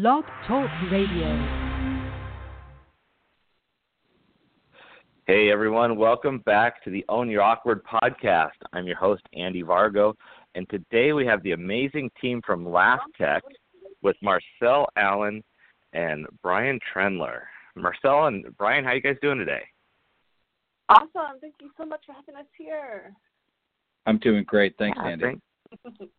Blog Talk Radio. Hey everyone, welcome back to the Own Your Awkward podcast. I'm your host, Andy Vargo, and today we have the amazing team from LAF Tech with Marcelle Allen and Brian Trendler. Marcelle and Brian, how you guys doing today? Awesome. Thank you so much for having us here. I'm doing great. Thanks, yeah, Andy. Thanks.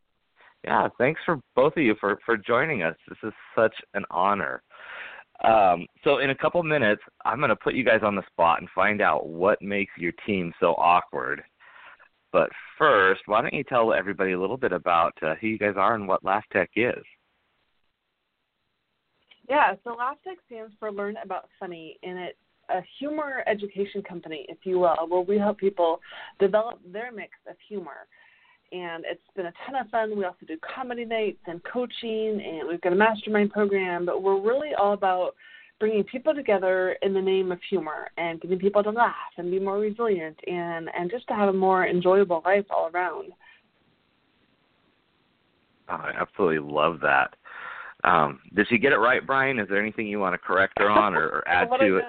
yeah, thanks for both of you for, for joining us. This is such an honor. Um, so, in a couple minutes, I'm going to put you guys on the spot and find out what makes your team so awkward. But first, why don't you tell everybody a little bit about uh, who you guys are and what LAF Tech is? Yeah, so LAF Tech stands for Learn About Funny, and it's a humor education company, if you will, where we help people develop their mix of humor. And it's been a ton of fun. We also do comedy nights and coaching, and we've got a mastermind program, but we're really all about bringing people together in the name of humor and getting people to laugh and be more resilient and, and just to have a more enjoyable life all around. Oh, I absolutely love that. Um, did she get it right, Brian? Is there anything you want to correct her on or, or add to it?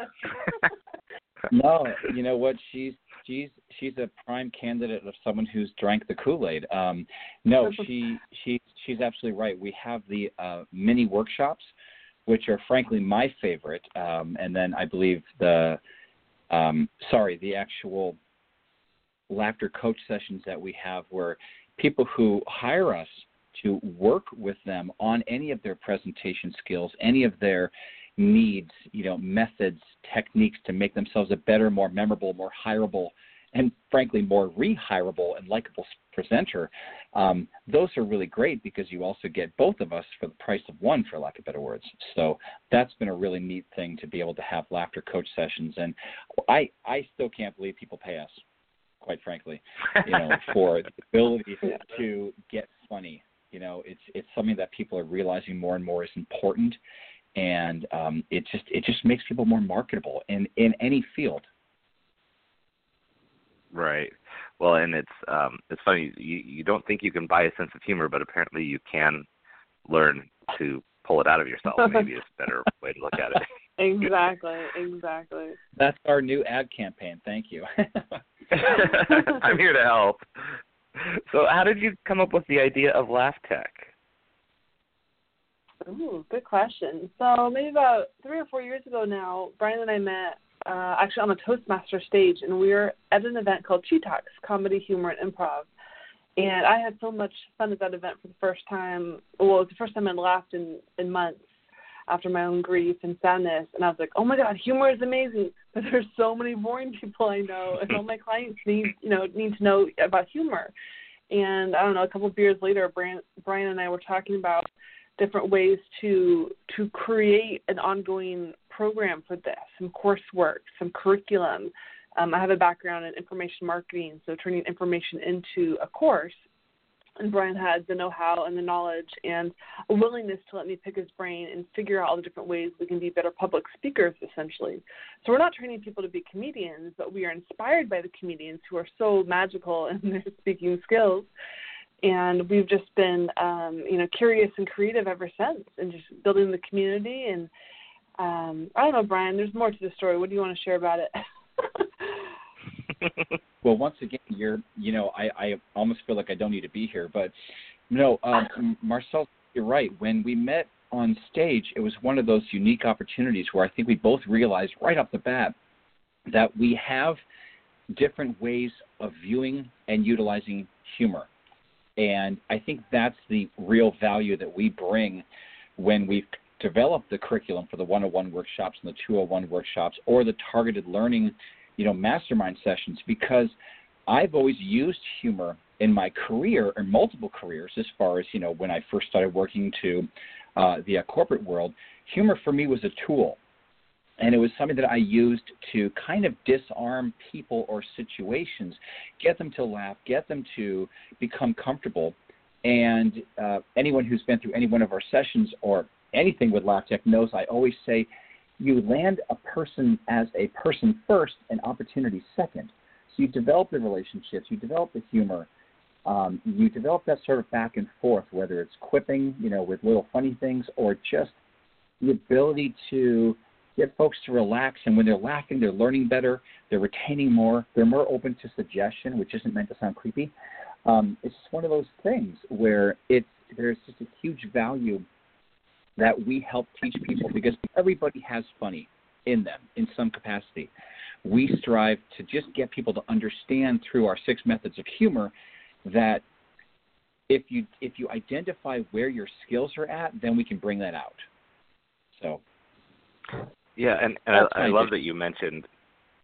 no, you know what? She's she's she's a prime candidate of someone who's drank the Kool Aid. Um, no, she she she's absolutely right. We have the uh, mini workshops, which are frankly my favorite, um, and then I believe the um, sorry the actual laughter coach sessions that we have where people who hire us to work with them on any of their presentation skills, any of their needs, you know, methods, techniques to make themselves a better, more memorable, more hireable, and frankly, more rehirable and likable presenter. Um, those are really great because you also get both of us for the price of one, for lack of better words. So that's been a really neat thing to be able to have laughter coach sessions. And I, I still can't believe people pay us, quite frankly, you know, for the ability to get funny you know, it's it's something that people are realizing more and more is important, and um, it just it just makes people more marketable in in any field. Right. Well, and it's um, it's funny. You you don't think you can buy a sense of humor, but apparently you can learn to pull it out of yourself. Maybe is a better way to look at it. exactly. Exactly. That's our new ad campaign. Thank you. I'm here to help. So, how did you come up with the idea of LAF Tech? Ooh, good question. So maybe about three or four years ago now, Brian and I met uh, actually on the Toastmaster stage, and we were at an event called Chi Talks, Comedy, Humor, and Improv. And I had so much fun at that event for the first time. Well, it was the first time I'd laughed in in months after my own grief and sadness. And I was like, oh my God, humor is amazing. But there's so many boring people I know, and all my clients need, you know, need to know about humor. And I don't know, a couple of years later, Brian, Brian and I were talking about different ways to to create an ongoing program for this, some coursework, some curriculum. Um, I have a background in information marketing, so turning information into a course and Brian had the know-how and the knowledge and a willingness to let me pick his brain and figure out all the different ways we can be better public speakers, essentially. So we're not training people to be comedians, but we are inspired by the comedians who are so magical in their speaking skills. And we've just been, um, you know, curious and creative ever since, and just building the community. And um, I don't know, Brian. There's more to the story. What do you want to share about it? well, once again, you're, you know, I, I almost feel like I don't need to be here, but no, um, Marcelle, you're right. When we met on stage, it was one of those unique opportunities where I think we both realized right off the bat that we have different ways of viewing and utilizing humor. And I think that's the real value that we bring when we've developed the curriculum for the 101 workshops and the 201 workshops or the targeted learning you know, mastermind sessions because I've always used humor in my career or multiple careers as far as, you know, when I first started working to uh, the uh, corporate world, humor for me was a tool. And it was something that I used to kind of disarm people or situations, get them to laugh, get them to become comfortable. And uh, anyone who's been through any one of our sessions or anything with LAF Tech knows I always say, you land a person as a person first and opportunity second. So you develop the relationships, you develop the humor, um, you develop that sort of back and forth, whether it's quipping, you know, with little funny things, or just the ability to get folks to relax. And when they're laughing, they're learning better, they're retaining more, they're more open to suggestion, which isn't meant to sound creepy. Um, it's just one of those things where it's there's just a huge value that we help teach people because everybody has funny in them in some capacity. We strive to just get people to understand through our six methods of humor that if you if you identify where your skills are at, then we can bring that out. So yeah, and, and I, I love that you mentioned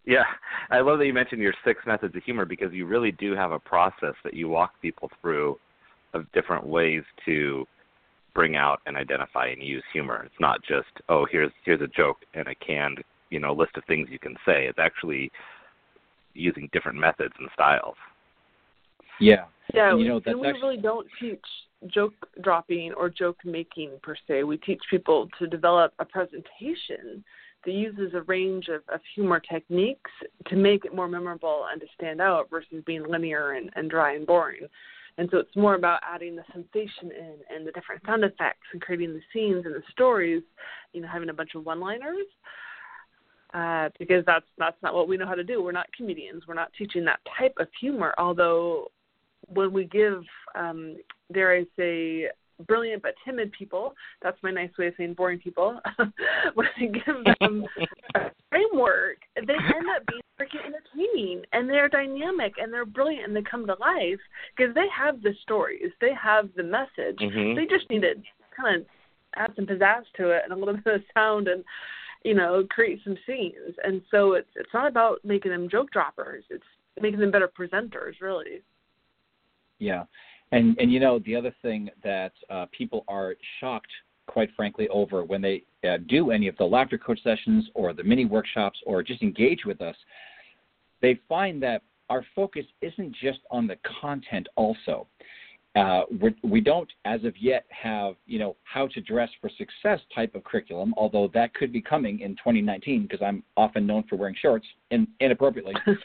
yeah, I love that you mentioned your six methods of humor because you really do have a process that you walk people through of different ways to bring out and identify and use humor. It's not just oh here's here's a joke and a canned you know list of things you can say. It's actually using different methods and styles. Yeah. Yeah, and, you know, and we actually... really don't teach joke dropping or joke making per se. We teach people to develop a presentation that uses a range of, of humor techniques to make it more memorable and to stand out versus being linear and, and dry and boring. And so it's more about adding the sensation in and the different sound effects and creating the scenes and the stories, you know, having a bunch of one liners. Uh, because that's that's not what we know how to do. We're not comedians. We're not teaching that type of humor. Although when we give, um, dare I say, brilliant but timid people, that's my nice way of saying boring people, when I give them a framework, they end up being freaking entertaining and they're dynamic and they're brilliant and they come to life because they have the stories, they have the message. Mm-hmm. They just need to kind of add some pizzazz to it and a little bit of sound and you know create some scenes. And so it's it's not about making them joke droppers. It's making them better presenters, really. Yeah, and and you know the other thing that uh, people are shocked, quite frankly, over when they uh, do any of the laughter coach sessions or the mini workshops or just engage with us, they find that our focus isn't just on the content. Also, uh, we're, we do not as of yet have you know how to dress for success type of curriculum, although that could be coming in 2019 because I'm often known for wearing shorts in, inappropriately.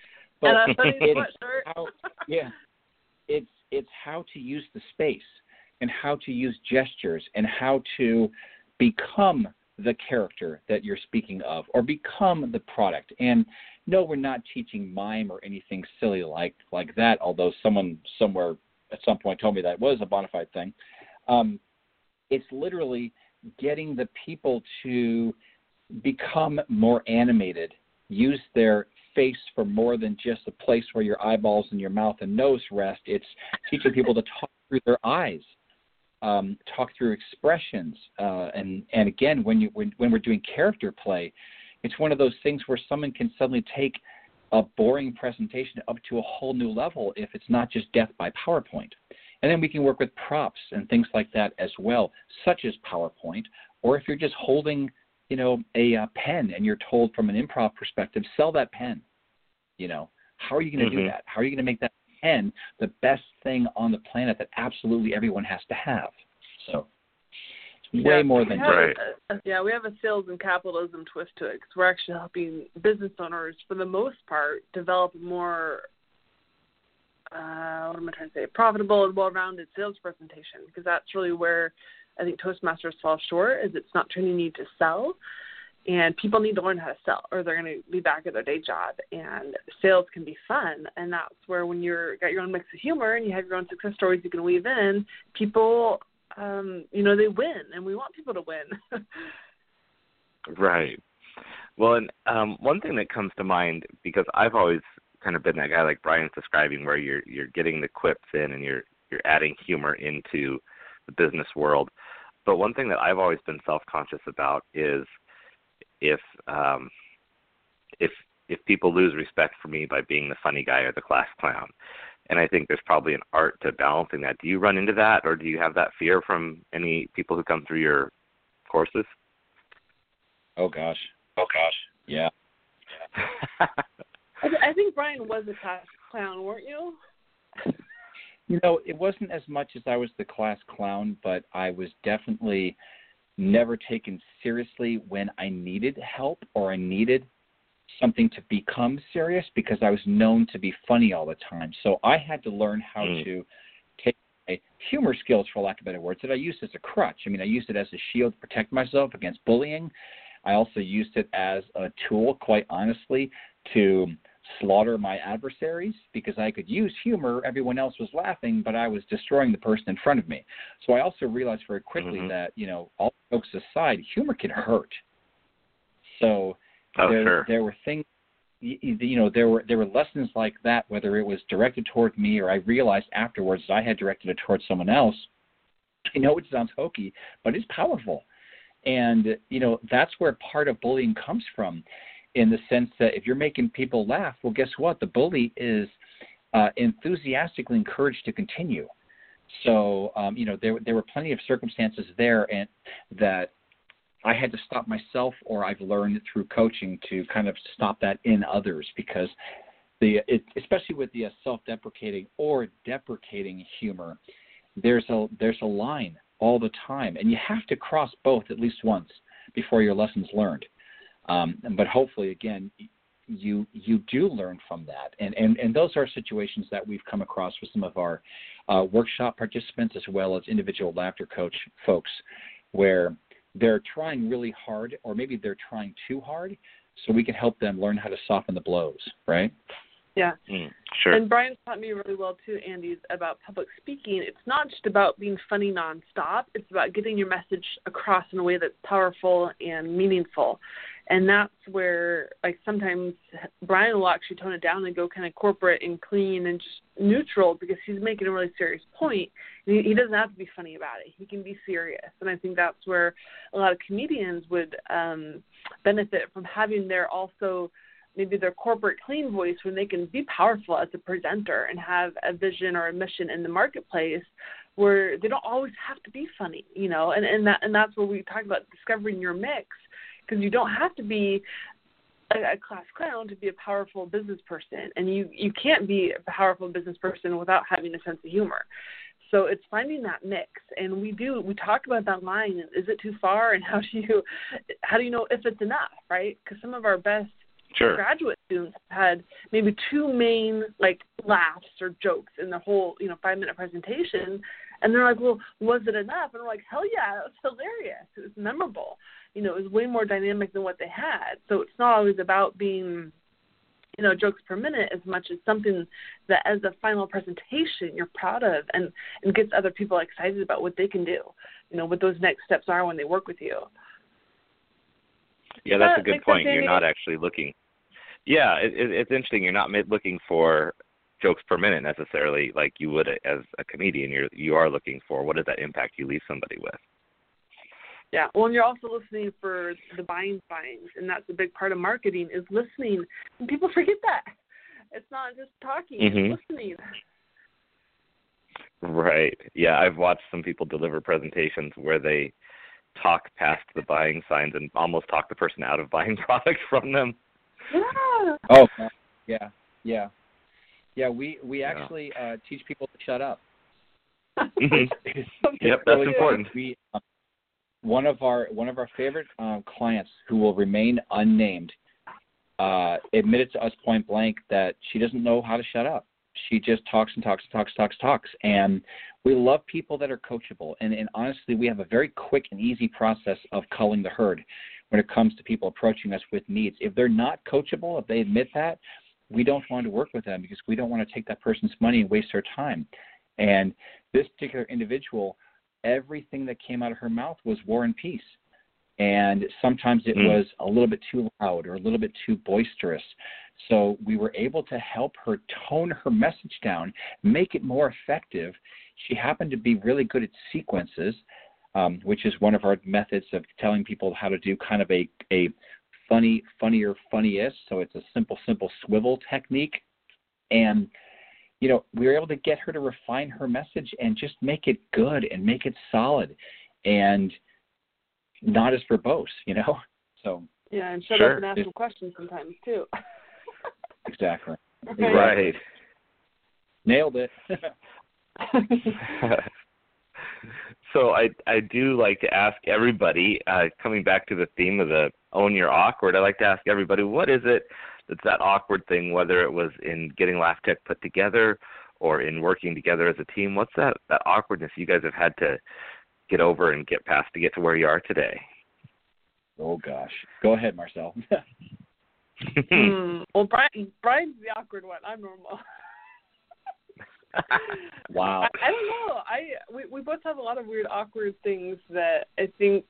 But it's how, yeah, it's it's how to use the space and how to use gestures and how to become the character that you're speaking of or become the product. And no, we're not teaching mime or anything silly like like that, although someone somewhere at some point told me that was a bona fide thing. Um, it's literally getting the people to become more animated, use their face for more than just a place where your eyeballs and your mouth and nose rest. It's teaching people to talk through their eyes, um, talk through expressions, uh, and and again, when you when, when we're doing character play, it's one of those things where someone can suddenly take a boring presentation up to a whole new level if it's not just death by PowerPoint. And then we can work with props and things like that as well, such as PowerPoint, or if you're just holding you know, a uh, pen and you're told from an improv perspective, sell that pen. You know, how are you going to mm-hmm. do that? How are you going to make that pen the best thing on the planet that absolutely everyone has to have? So, way yeah, more than right. A, yeah, we have a sales and capitalism twist to it because we're actually helping business owners, for the most part, develop more. Uh, what am I trying to say? Profitable and well-rounded sales presentation because that's really where I think Toastmasters fall short is it's not training you to sell. And people need to learn how to sell or they're going to be back at their day job. And sales can be fun. And that's where when you're got your own mix of humor and you have your own success stories you can weave in, people, um, you know, they win. And we want people to win. right. Well, and um, one thing that comes to mind because I've always kind of been that guy like Brian's describing, where you're you're getting the quips in and you're you're adding humor into the business world. But one thing that I've always been self-conscious about is if um, if if people lose respect for me by being the funny guy or the class clown. And I think there's probably an art to balancing that. Do you run into that, or do you have that fear from any people who come through your courses? Oh gosh. Oh gosh. Yeah. I, think Brian was a class clown, weren't you? You know, it wasn't as much as I was the class clown, but I was definitely never taken seriously when I needed help or I needed something to become serious because I was known to be funny all the time. So I had to learn how mm. to take my humor skills, for lack of better words, that I used as a crutch. I mean, I used it as a shield to protect myself against bullying. I also used it as a tool, quite honestly, to slaughter my adversaries because I could use humor. Everyone else was laughing, but I was destroying the person in front of me. So I also realized very quickly mm-hmm. that, you know, all jokes aside, humor can hurt. So oh, there, sure. there were things you know there were there were lessons like that whether it was directed toward me or I realized afterwards I had directed it towards someone else. I know it sounds hokey, but it's powerful. And you know that's where part of bullying comes from, in the sense that if you're making people laugh, well, guess what? The bully is uh, enthusiastically encouraged to continue. So um, you know there there were plenty of circumstances there and that I had to stop myself, or I've learned through coaching to kind of stop that in others because the it, especially with the uh, self-deprecating or deprecating humor, there's a there's a line all the time, and you have to cross both at least once before your lessons learned. Um, but hopefully, again, you you do learn from that, and and and those are situations that we've come across with some of our uh, workshop participants as well as individual laughter coach folks, where they're trying really hard, or maybe they're trying too hard, so we can help them learn how to soften the blows, right? Yeah. Mm, sure. And Brian taught me really well too, Andy, about public speaking. It's not just about being funny nonstop. It's about getting your message across in a way that's powerful and meaningful and that's where like sometimes Brian will actually tone it down and go kind of corporate and clean and just neutral because he's making a really serious point. He, he doesn't have to be funny about it. He can be serious, and I think that's where a lot of comedians would um, benefit from having their also maybe their corporate clean voice when they can be powerful as a presenter and have a vision or a mission in the marketplace where they don't always have to be funny, you know, and, and that and that's where we talk about discovering your mix because you don't have to be a, class clown to be a powerful business person, and you you can't be a powerful business person without having a sense of humor. So it's finding that mix, and we do we talk about that line. Is it too far, and how do you how do you know if it's enough, right? Because some of our best sure. graduate students had maybe two main like laughs or jokes in the whole you know five minute presentation, and they're like, well, was it enough? And we're like, hell yeah, it was hilarious. It was memorable you know, it was way more dynamic than what they had. So it's not always about being, you know, jokes per minute as much as something that as a final presentation you're proud of and, and gets other people excited about what they can do, you know, what those next steps are when they work with you. Yeah, that's a good point. You're not actually looking. Yeah, it, it, it's interesting. You're not looking for jokes per minute necessarily, like you would as a comedian. You're you are looking for what is that impact you leave somebody with. Yeah. Well, and you're also listening for the buying signs, and that's a big part of marketing is listening. And people forget that. It's not just talking; mm-hmm. it's listening. Right. Yeah, I've watched some people deliver presentations where they talk past the buying signs and almost talk the person out of buying products from them. Yeah. Oh, yeah, yeah, yeah. We we actually uh, teach people to shut up. mm-hmm. yep, that's important. We um, one of our one of our favorite um, clients who will remain unnamed uh, admitted to us point blank that she doesn't know how to shut up. She just talks and talks and talks, talks, talks. And we love people that are coachable. And, and honestly, we have a very quick and easy process of culling the herd when it comes to people approaching us with needs. If they're not coachable, if they admit that, we don't want to work with them because we don't want to take that person's money and waste their time. And this particular individual everything that came out of her mouth was war and peace. And sometimes it mm. was a little bit too loud or a little bit too boisterous. So we were able to help her tone her message down, make it more effective. She happened to be really good at sequences, um, which is one of our methods of telling people how to do kind of a, a funny, funnier, funniest. So it's a simple, simple swivel technique. And you know, we were able to get her to refine her message and just make it good and make it solid and not as verbose, you know? So Yeah, and shut sure. up and ask some questions sometimes too. exactly. Okay. Right. Nailed it. so I I do like to ask everybody, uh, coming back to the theme of the own your awkward, I like to ask everybody, what is it it's that awkward thing, whether it was in getting LAF Tech put together or in working together as a team? What's that that awkwardness you guys have had to get over and get past to get to where you are today? Oh gosh, go ahead, Marcelle. hmm. Well, Brian, Brian's the awkward one. I'm normal. wow. I, I don't know. I we we both have a lot of weird, awkward things that I think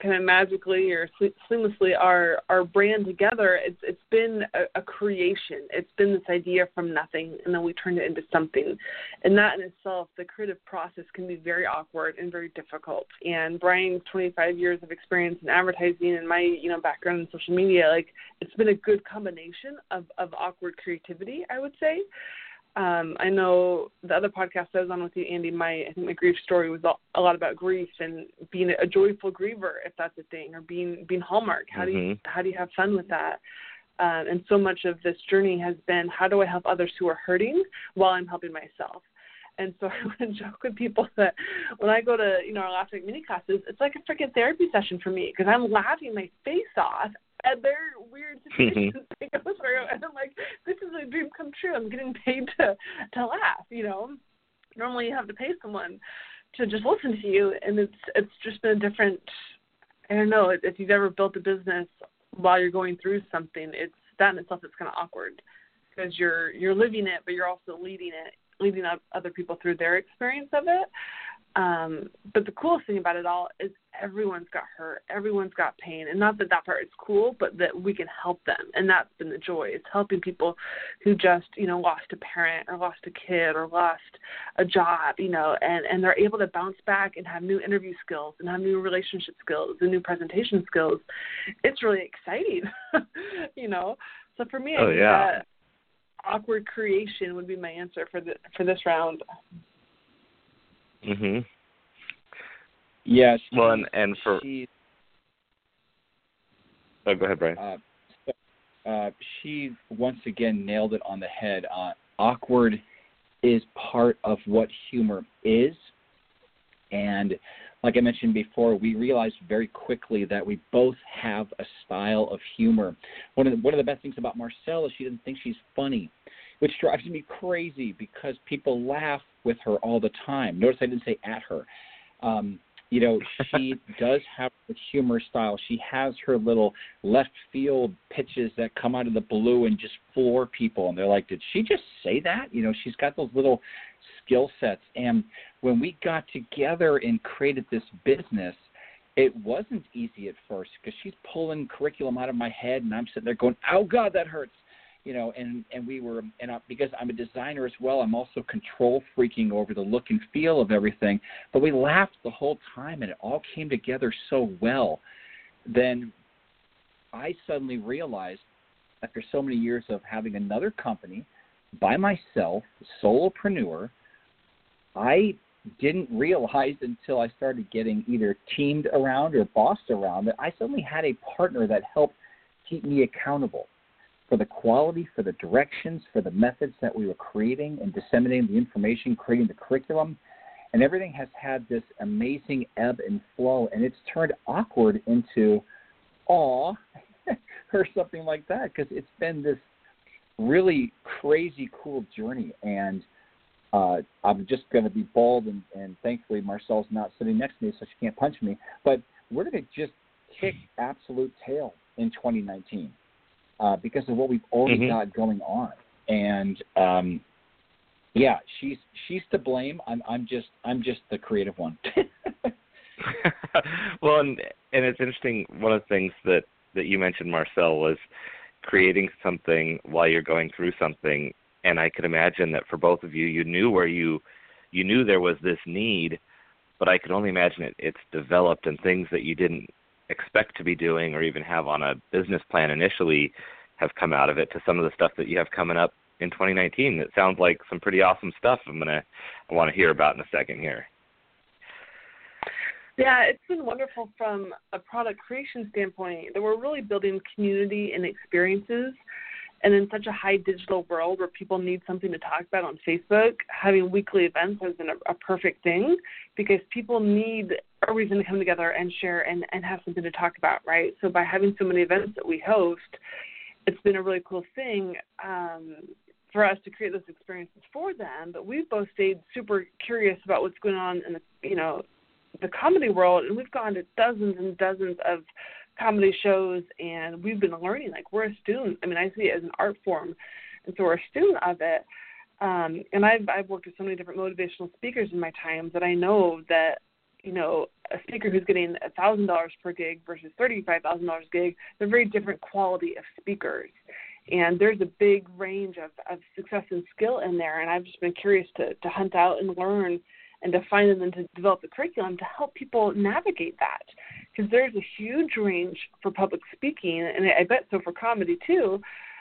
kind of magically or seamlessly our our brand together it's it's been a, a, creation. It's been this idea from nothing and then we turned it into something. And that in itself the creative process can be very awkward and very difficult. And brian's 25 years of experience in advertising and my you know background in social media like it's been a good combination of of awkward creativity i would say um, I know the other podcast I was on with you, Andy. My I think my grief story was a lot about grief and being a joyful griever, if that's a thing, or being being Hallmark. How mm-hmm. do you mm-hmm. how do you have fun with that? Um, and so much of this journey has been how do I help others who are hurting while I'm helping myself. And so I would joke with people that when I go to you know our last week mini classes, it's like a freaking therapy session for me because I'm laughing my face off at their weird situations mm-hmm. they go through, and I'm like, this is a dream come true. I'm getting paid to to laugh. You know, normally you have to pay someone to just listen to you, and it's it's just been a different. I don't know if you've ever built a business while you're going through something. It's that in itself is kind of awkward because you're you're living it, but you're also leading it, leading other people through their experience of it. Um, but the coolest thing about it all is everyone's got hurt, everyone's got pain, and not that that part is cool, but that we can help them, and that's been the joy. It's helping people who just you know lost a parent or lost a kid or lost a job, you know, and and they're able to bounce back and have new interview skills and have new relationship skills and new presentation skills. It's really exciting, you know. So for me, oh, yeah. awkward creation would be my answer for the for this round. Mhm. Yeah. She, well, and and for. She, oh, go ahead, Brian. Uh, so, uh, she once again nailed it on the head. Uh, awkward is part of what humor is, and like I mentioned before, we realized very quickly that we both have a style of humor. One of the, one of the best things about Marcelle is she doesn't think she's funny which drives me crazy because people laugh with her all the time. Notice I didn't say at her. Um, you know, she does have a humor style. She has her little left field pitches that come out of the blue and just floor people, and they're like, "Did she just say that?" You know, she's got those little skill sets. And when we got together and created this business, it wasn't easy at first because she's pulling curriculum out of my head, and I'm sitting there going, "Oh God, that hurts." You know, and and we were, and I, because I'm a designer as well, I'm also control freaking over the look and feel of everything. But we laughed the whole time, and it all came together so well. Then I suddenly realized, after so many years of having another company by myself, solopreneur, I didn't realize until I started getting either teamed around or bossed around that I suddenly had a partner that helped keep me accountable for the quality, for the directions, for the methods that we were creating and disseminating the information, creating the curriculum. And everything has had this amazing ebb and flow, and it's turned awkward into awe or something like that because it's been this really crazy cool journey. And uh, I'm just going to be bald, and, and thankfully Marcelle's not sitting next to me, so she can't punch me. But we're going to just kick absolute tail in 2019 uh, because of what we've already mm-hmm. got going on. And um, yeah, she's she's to blame. I'm I'm just I'm just the creative one. well, and and it's interesting. One of the things that that you mentioned, Marcelle, was creating something while you're going through something. And I could imagine that for both of you, you knew where you you knew there was this need, but I could only imagine it it's developed and things that you didn't expect to be doing or even have on a business plan initially have come out of it to some of the stuff that you have coming up in 2019 that sounds like some pretty awesome stuff i'm going to i want to hear about in a second here. Yeah it's been wonderful from a product creation standpoint that we're really building community and experiences and in such a high digital world where people need something to talk about on Facebook, having weekly events has been a, a perfect thing because people need a reason to come together and share and, and have something to talk about, right? So by having so many events that we host, it's been a really cool thing. Um, for us to create those experiences for them. But we've both stayed super curious about what's going on in the you know the comedy world, and we've gone to dozens and dozens of comedy shows, and we've been learning. Like we're a student. I mean, I see it as an art form, and so we're a student of it. Um, and I've I've worked with so many different motivational speakers in my time that I know that you know a speaker who's getting a thousand dollars per gig versus thirty five thousand dollars gig, they're very different quality of speakers. And there's a big range of, of success and skill in there, and I've just been curious to, to hunt out and learn and to find them and to develop the curriculum to help people navigate that. Because there's a huge range for public speaking, and I bet so for comedy too,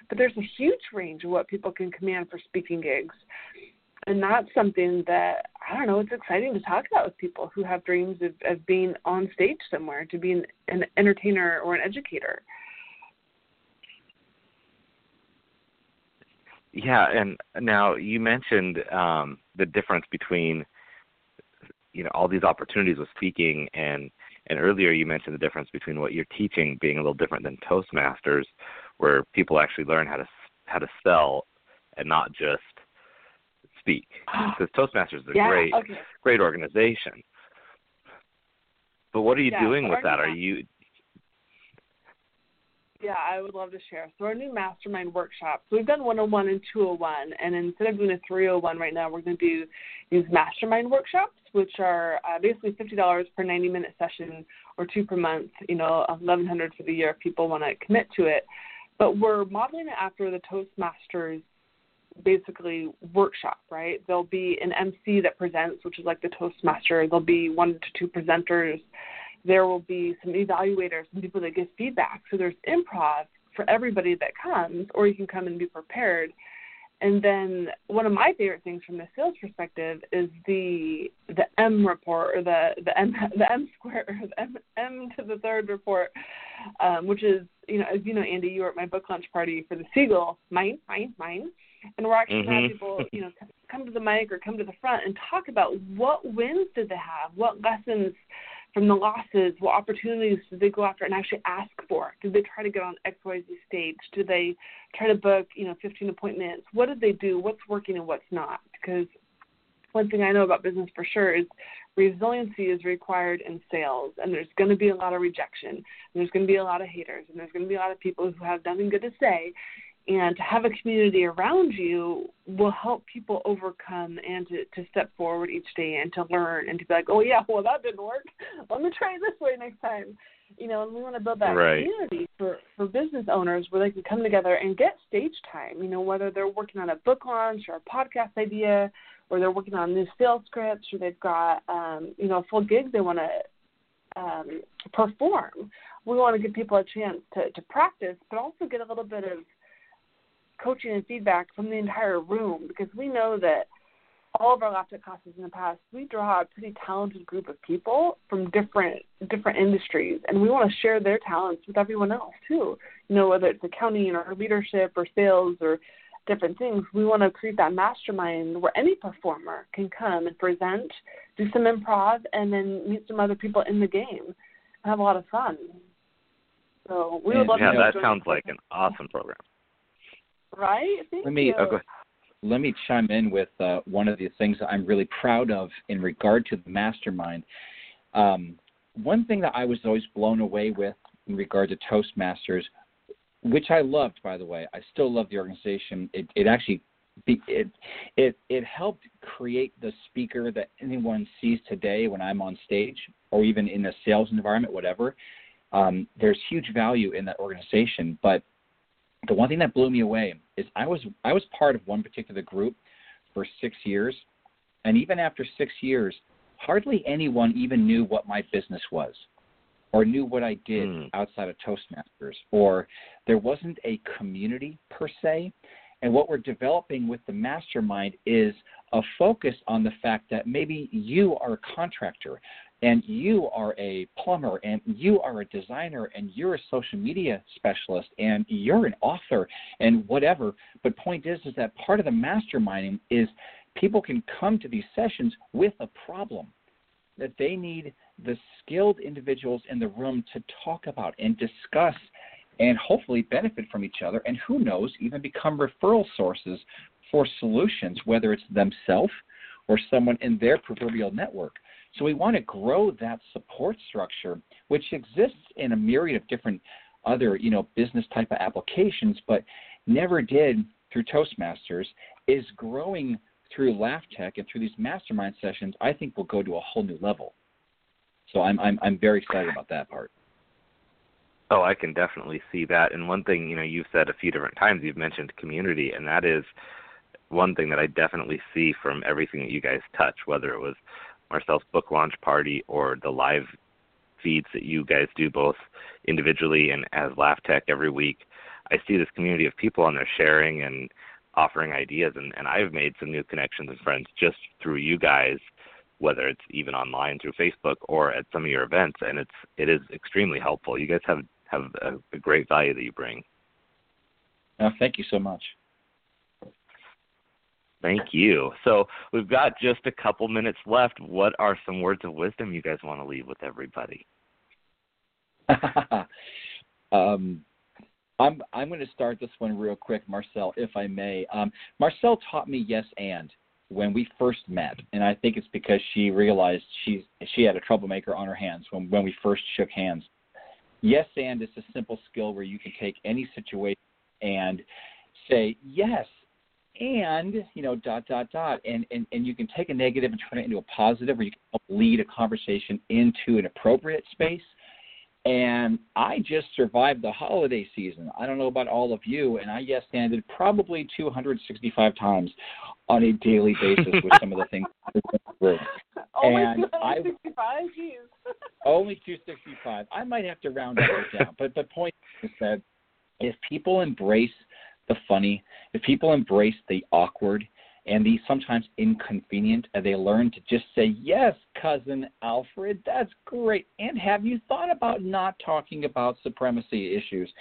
but there's a huge range of what people can command for speaking gigs. And that's something that, I don't know, it's exciting to talk about with people who have dreams of, of being on stage somewhere, to be an, an entertainer or an educator. Yeah, and now you mentioned um, the difference between you know all these opportunities with speaking and and earlier you mentioned the difference between what you're teaching being a little different than Toastmasters, where people actually learn how to how to sell and not just speak. Because Toastmasters is a yeah, great okay. great organization. But what are you Yeah, doing with that? Are you Yeah, I would love to share. So our new mastermind workshop. So we've done 101 and 201, and instead of doing a 301 right now, we're going to do these mastermind workshops, which are uh, basically $50 per 90-minute session or two per month. You know, 1,100 for the year if people want to commit to it. But we're modeling it after the Toastmasters basically workshop, right? There'll be an MC that presents, which is like the Toastmaster. There'll be one to two presenters. There will be some evaluators, some people that give feedback. So there's improv for everybody that comes, or you can come and be prepared. And then one of my favorite things from the sales perspective is the the M report or the the M the M square or the M, M to the third report, um, which is you know as you know Andy, you were at my book launch party for the Seagull, mine, mine, mine, and we're actually Mhm. have people you know come to the mic or come to the front and talk about what wins did they have, what lessons from the losses, what opportunities did they go after and actually ask for? Did they try to get on XYZ stage? Did they try to book, you know, 15 appointments? What did they do? What's working and what's not? Because one thing I know about business for sure is resiliency is required in sales, and there's going to be a lot of rejection, and there's going to be a lot of haters, and there's going to be a lot of people who have nothing good to say. And to have a community around you will help people overcome and to, to step forward each day and to learn and to be like, oh, yeah, well, that didn't work. Let me try it this way next time. You know, and we want to build that Right. community for, for business owners where they can come together and get stage time, you know, whether they're working on a book launch or a podcast idea or they're working on new sales scripts or they've got, um, you know, a full gig they want to um, perform. We want to give people a chance to, to practice, but also get a little bit of coaching and feedback from the entire room because we know that all of our LAF Tech classes in the past, we draw a pretty talented group of people from different different industries, and we want to share their talents with everyone else too. You know, whether it's accounting or leadership or sales or different things, we want to create that mastermind where any performer can come and present, do some improv, and then meet some other people in the game and have a lot of fun. So we would love yeah, to Yeah, that sounds like an awesome program. Right. Thank Let me-. Oh, ahead. let me chime in with uh, one of the things that I'm really proud of in regard to the mastermind. Um, one thing that I was always blown away with in regard to Toastmasters, which I loved, by the way, I still love the organization. It, it actually be, it it it helped create the speaker that anyone sees today when I'm on stage or even in a sales environment, whatever. Um, there's huge value in that organization, but the one thing that blew me away is I was I was part of one particular group for six years, and even after six years, hardly anyone even knew what my business was, or knew what I did Hmm. outside of Toastmasters, or there wasn't a community per se. And what we're developing with the mastermind is a focus on the fact that maybe you are a contractor and you are a plumber and you are a designer and you're a social media specialist and you're an author and whatever but point is is that part of the masterminding is people can come to these sessions with a problem that they need the skilled individuals in the room to talk about and discuss and hopefully benefit from each other and who knows even become referral sources for solutions, whether it's themselves or someone in their proverbial network. So we want to grow that support structure, which exists in a myriad of different other, you know, business type of applications, but never did through Toastmasters, is growing through LAF Tech and through these mastermind sessions, I think will go to a whole new level. So I'm I'm I'm very excited about that part. Oh, I can definitely see that. And one thing, you know, you've said a few different times, you've mentioned community, and that is one thing that I definitely see from everything that you guys touch, whether it was Marcelle's book launch party or the live feeds that you guys do both individually and as LAF Tech every week. I see this community of people and they're sharing and offering ideas and, and I've made some new connections and friends just through you guys, whether it's even online through Facebook or at some of your events and it's it is extremely helpful. You guys have have a, a great value that you bring. Thank you so much. Thank you. So we've got just a couple minutes left. What are some words of wisdom you guys want to leave with everybody? um, I'm I'm going to start this one real quick, Marcelle, if I may. Um, Marcelle taught me yes and when we first met, and I think it's because she realized she she had a troublemaker on her hands when when we first shook hands. Yes and is a simple skill where you can take any situation and say yes and you know dot dot dot and, and and you can take a negative and turn it into a positive or you can help lead a conversation into an appropriate space. And i just survived the holiday season. I don't know about all of you and i yes ended probably 265 times on a daily basis with some of the things only and 265 I, only 265 i might have to round it down but the point is that if people embrace the funny, if people embrace the awkward and the sometimes inconvenient, and they learn to just say, Yes, cousin Alfred, that's great. And have you thought about not talking about supremacy issues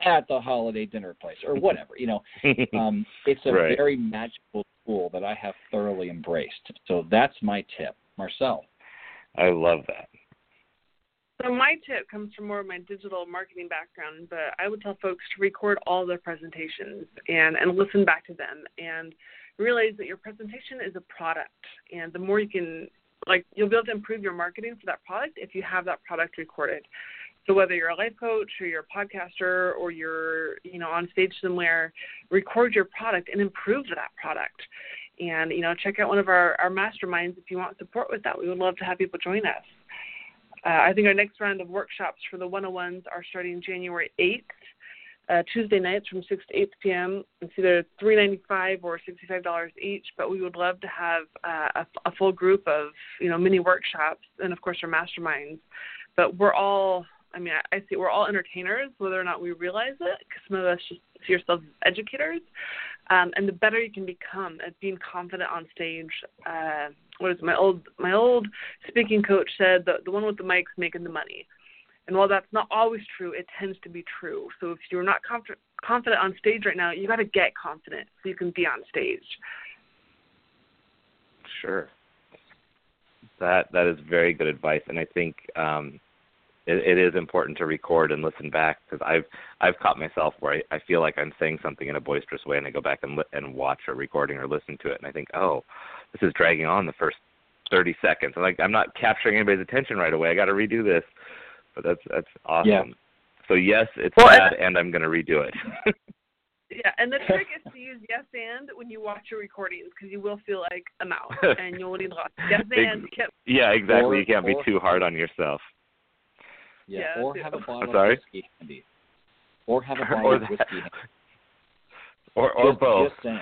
at the holiday dinner place or whatever? You know, um, it's a right. very magical tool that I have thoroughly embraced. So that's my tip. Marcelle. I love that. So my tip comes from more of my digital marketing background, but I would tell folks to record all their presentations and and listen back to them and realize that your presentation is a product and the more you can like you'll be able to improve your marketing for that product if you have that product recorded. So whether you're a life coach or you're a podcaster or you're, you know, on stage somewhere, record your product and improve that product. And, you know, check out one of our, our masterminds if you want support with that. We would love to have people join us. Uh, I think our next round of workshops for the 101s are starting January 8th, uh, Tuesday nights from 6 to 8 p.m. It's either $3.95 or $65 each, but we would love to have uh, a, a full group of you know mini workshops and of course our masterminds. But we're all I mean, I, I see we're all entertainers, whether or not we realize it, because some of us just see ourselves as educators. Um, and the better you can become at being confident on stage, uh, what is it, my old my old speaking coach said the the one with the mic's making the money. And while that's not always true, it tends to be true. So if you're not confident confident on stage right now, you got to get confident so you can be on stage. Sure. That that is very good advice, and I think um, it, it is important to record and listen back because I've I've caught myself where I, I feel like I'm saying something in a boisterous way, and I go back and li- and watch a recording or listen to it, and I think, oh, this is dragging on the first 30 seconds. I'm like, I'm not capturing anybody's attention right away. I got to redo this. But that's that's awesome. Yeah. So yes, it's Well, bad, and I'm going to redo it. Yeah, and the trick is to use yes and when you watch your recordings because you will feel like a mouse and you'll need lots. Yes and you can't yeah, exactly. Or- you can't be too hard on yourself. Yeah, Yeah, or have a bottle sorry? of whiskey handy. Or have a Or bottle of whiskey handy. Or or just, both. Just saying.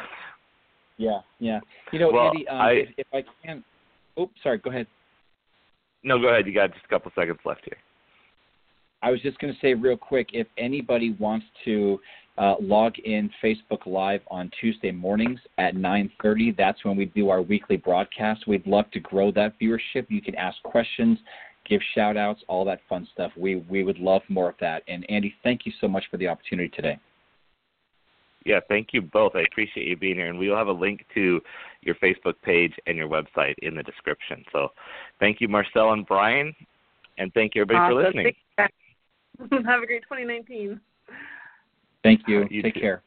Yeah, yeah. You know, Well, Andy, um, I- if, if I can. Oops, sorry. Go ahead. No, go ahead. You got just a couple seconds left here. I was just going to say real quick, if anybody wants to uh, log in Facebook Live on Tuesday mornings at 9:30, that's when we do our weekly broadcast. We'd love to grow that viewership. You can ask questions, give shout outs, all that fun stuff. We we would love more of that. And Andy, thank you so much for the opportunity today. Yeah, thank you both. I appreciate you being here, and we will have a link to your Facebook page and your website in the description. So, thank you, Marcelle and Brian, and thank you everybody for listening. Have a great 2019. Thank you. You Take too. care.